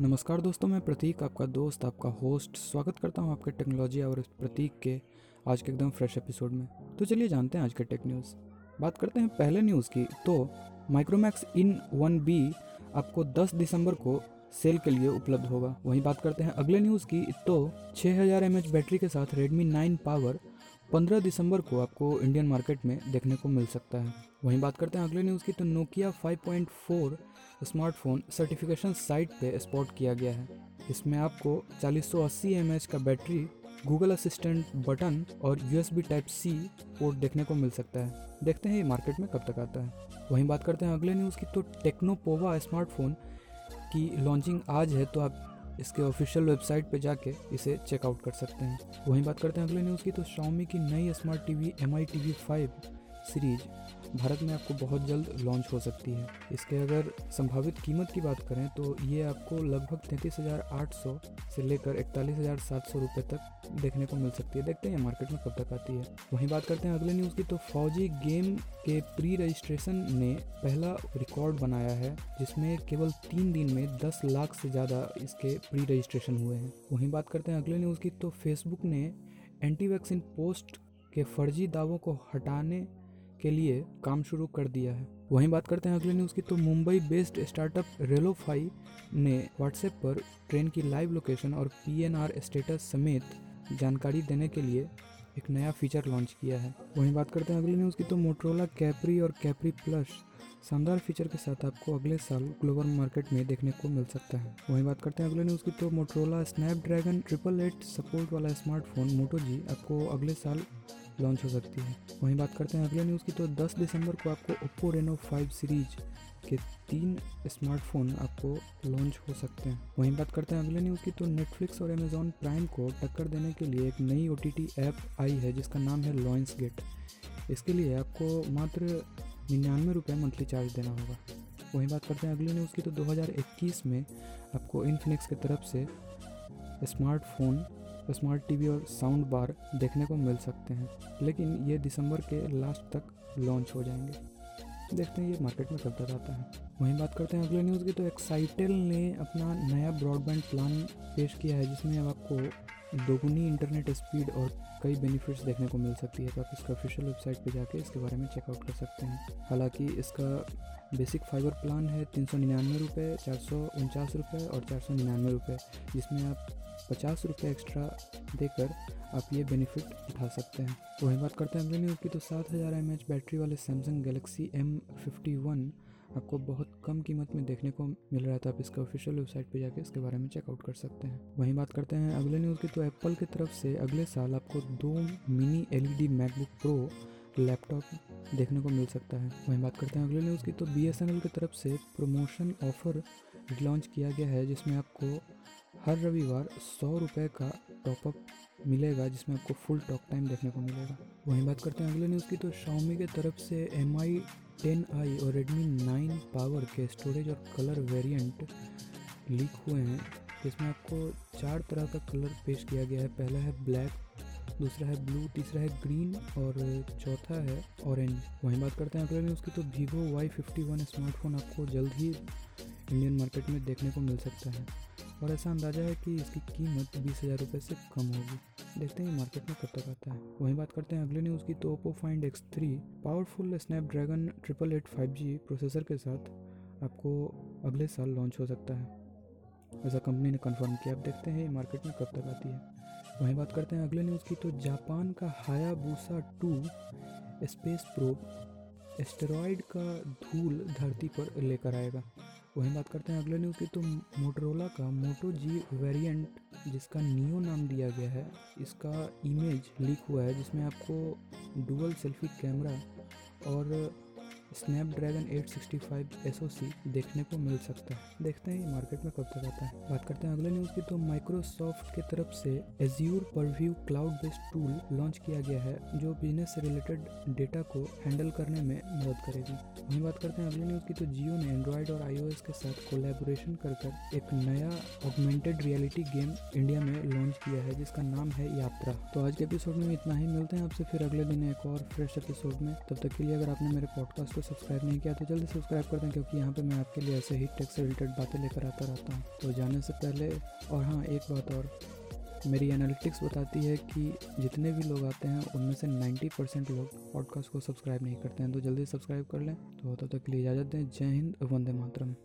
नमस्कार दोस्तों, मैं प्रतीक, आपका दोस्त, आपका होस्ट। स्वागत करता हूँ आपके टेक्नोलॉजी और प्रतीक के आज के एकदम फ्रेश एपिसोड में। तो चलिए जानते हैं आज के टेक न्यूज़। बात करते हैं पहले न्यूज़ की तो माइक्रोमैक्स इन वन बी आपको 10 दिसंबर को सेल के लिए उपलब्ध होगा। वहीं बात करते हैं अगले न्यूज़ की तो 6000 हज़ार बैटरी के साथ Redmi 9 पावर 15 दिसंबर को आपको इंडियन मार्केट में देखने को मिल सकता है। वहीं बात करते हैं अगले न्यूज़ की तो नोकिया 5.4 स्मार्टफ़ोन सर्टिफिकेशन साइट पे स्पॉट किया गया है। इसमें आपको 4080 mAh का बैटरी गूगल असिस्टेंट बटन और यूएसबी टाइप सी पोर्ट देखने को मिल सकता है। देखते हैं ये मार्केट में कब तक आता है। वहीं बात करते हैं अगले न्यूज़ की तो टेक्नोपोवा स्मार्टफ़ोन की लॉन्चिंग आज है तो आप इसके ऑफिशियल वेबसाइट पे जाके इसे चेकआउट कर सकते हैं। वहीं बात करते हैं अगले न्यूज़ की तो शाओमी की नई smart TV M I T V five series Bharat में आपको बहुत जल्द लॉन्च हो सकती है। इसके अगर संभावित कीमत की बात करें तो ये आपको लगभग तैंतीस हज़ार आठ सौ से लेकर इकतालीस हज़ार सात सौ रुपये तक देखने को मिल सकती है। देखते हैं मार्केट में कब तक आती है। वहीं बात करते हैं अगले न्यूज़ की तो फौजी गेम के प्री रजिस्ट्रेशन ने पहला रिकॉर्ड बनाया है, जिसमें केवल तीन दिन में दस लाख से ज़्यादा इसके प्री रजिस्ट्रेशन हुए हैं। वहीं बात करते हैं अगले न्यूज़ की तो फेसबुक ने एंटी वैक्सीन पोस्ट के फर्जी दावों को हटाने के लिए काम शुरू कर दिया है। वहीं बात करते हैं अगले न्यूज़ की। तो मुंबई बेस्ड स्टार्टअप रेलोफाई ने व्हाट्सएप पर ट्रेन की लाइव लोकेशन और पीएनआर स्टेटस समेत जानकारी देने के लिए एक नया फीचर लॉन्च किया है। वहीं बात करते हैं अगले न्यूज़ की। तो मोटरोला कैपरी और कैपरी प्लस शानदार फीचर के साथ आपको अगले साल ग्लोबल मार्केट में देखने को मिल सकता है। वहीं बात करते हैं अगले न्यूज़ की। तो Motorola Snapdragon triple eight support वाला स्मार्टफ़ोन मोटो जी आपको अगले साल लॉन्च हो सकती है। वहीं बात करते हैं अगले न्यूज़ की तो 10 दिसंबर को आपको ओप्पो रेनो 5 सीरीज़ के तीन स्मार्टफ़ोन आपको लॉन्च हो सकते हैं। वहीं बात करते हैं अगले न्यूज़ की तो नेटफ्लिक्स और अमेजोन प्राइम को टक्कर देने के लिए एक नई ओटीटी ऐप आई है, जिसका नाम है लॉन्स गेट इसके लिए आपको मात्र निन्यानवे रुपये मंथली चार्ज देना होगा। वहीं बात करते हैं अगले न्यूज़ की तो 2021 में आपको इनफिनिक्स की तरफ़ से स्मार्टफ़ोन स्मार्ट टीवी और साउंड बार देखने को मिल सकते हैं, लेकिन ये दिसंबर के लास्ट तक लॉन्च हो जाएँगे। देखते हैं, ये मार्केट में कब तक आता है। वहीं बात करते हैं अगले न्यूज़ की तो एक्साइटेल ने अपना नया ब्रॉडबैंड प्लान पेश किया है, जिसमें अब आपको दोगुनी इंटरनेट स्पीड और कई बेनिफिट्स देखने को मिल सकती है तो आप इसका ऑफिशियल वेबसाइट पर जाके इसके बारे में चेकआउट कर सकते हैं। हालाँकि इसका बेसिक फाइबर प्लान है तीन सौ निन्यानवे रुपये चार सौ उनचास रुपये और चार सौ निन्यानवे रुपये जिसमें आप पचास रुपये एक्स्ट्रा देकर आप ये बेनिफिट उठा सकते हैं। वहीं बात करते हैं अगले न्यूज़ की तो सात हज़ार एम बैटरी वाले Samsung Galaxy M fifty one आपको बहुत कम कीमत में देखने को मिल रहा था आप इसका ऑफिशियल वेबसाइट पे जाके इसके बारे में चेकआउट कर सकते हैं। वहीं बात करते हैं अगले न्यूज़ की तो एप्पल की तरफ़ से अगले साल आपको दो mini LED MacBook Pro laptop देखने को मिल सकता है। वहीं बात करते हैं अगले न्यूज़ की तो बी की तरफ़ से प्रमोशन ऑफ़र लॉन्च किया गया है, जिसमें आपको हर रविवार सौ रुपये का टॉपअप मिलेगा, जिसमें आपको फुल टॉक टाइम देखने को मिलेगा। वहीं बात करते हैं अगले न्यूज़ की तो शाओमी के तरफ़ से एम आई टेन आई और रेडमी नाइन पावर के स्टोरेज और कलर वेरिएंट लीक हुए हैं। जिसमें आपको चार तरह का कलर पेश किया गया है। पहला है ब्लैक दूसरा है ब्लू तीसरा है ग्रीन और चौथा है ऑरेंज वहीं बात करते हैं अगले न्यूज़ उसकी तो Vivo Y fifty one smartphone आपको जल्द ही इंडियन मार्केट में देखने को मिल सकता है। और ऐसा अंदाज़ा है कि इसकी कीमत बीस हज़ार रुपये से कम होगी। देखते हैं मार्केट में कब तक आता है। वहीं बात करते हैं अगले न्यूज़ की। तो Oppo Find X three powerful Snapdragon triple eight five G processor के साथ आपको अगले साल लॉन्च हो सकता है। ऐसा कंपनी ने कंफर्म किया। अब देखते हैं ये मार्केट में कब तक आती है। वहीं बात करते हैं अगले न्यूज़ की। तो जापान का Hayabusa two space probe asteroid का धूल धरती पर लेकर आएगा। वहीं बात करते हैं अगले न्यूज़ की तो मोटरोला का मोटो जी वेरिएंट जिसका नियो नाम दिया गया है, इसका इमेज लीक हुआ है, जिसमें आपको डुअल सेल्फी कैमरा और स्नैपड्रैगन 865 एसओसी देखने को मिल सकता है। देखते हैं ये मार्केट में कब तक आता है। बात करते हैं अगले न्यूज़ की तो माइक्रोसॉफ्ट की तरफ़ से Azure Purview cloud based tool launch किया गया है, जो बिज़नेस से रिलेटेड डेटा को हैंडल करने में मदद करेगी। वहीं बात करते हैं अगले न्यूज़ की तो जियो ने एंड्रॉयड और आईओएस के साथ कोलेबोरेशन कर एक नया ऑगमेंटेड रियलिटी गेम इंडिया में लॉन्च किया है, जिसका नाम है यात्रा। तो आज के एपिसोड में इतना ही। मिलते हैं आपसे फिर अगले दिन एक और फ्रेश एपिसोड में। तब तक के लिए अगर आपने मेरे पॉडकास्ट को को सब्सक्राइब नहीं किया तो जल्दी सब्सक्राइब कर दें, क्योंकि यहाँ पे मैं आपके लिए ऐसे ही टेक से रिलेटेड बातें लेकर आता रहता हूँ। तो जाने से पहले, और हाँ एक बात और। मेरी एनालिटिक्स बताती है कि जितने भी लोग आते हैं, उनमें से 90 परसेंट लोग पॉडकास्ट को सब्सक्राइब नहीं करते हैं। तो जल्दी सब्सक्राइब कर लें। तो तब तक के लिए इजाज़त दें। जय हिंद, वंदे मातरम।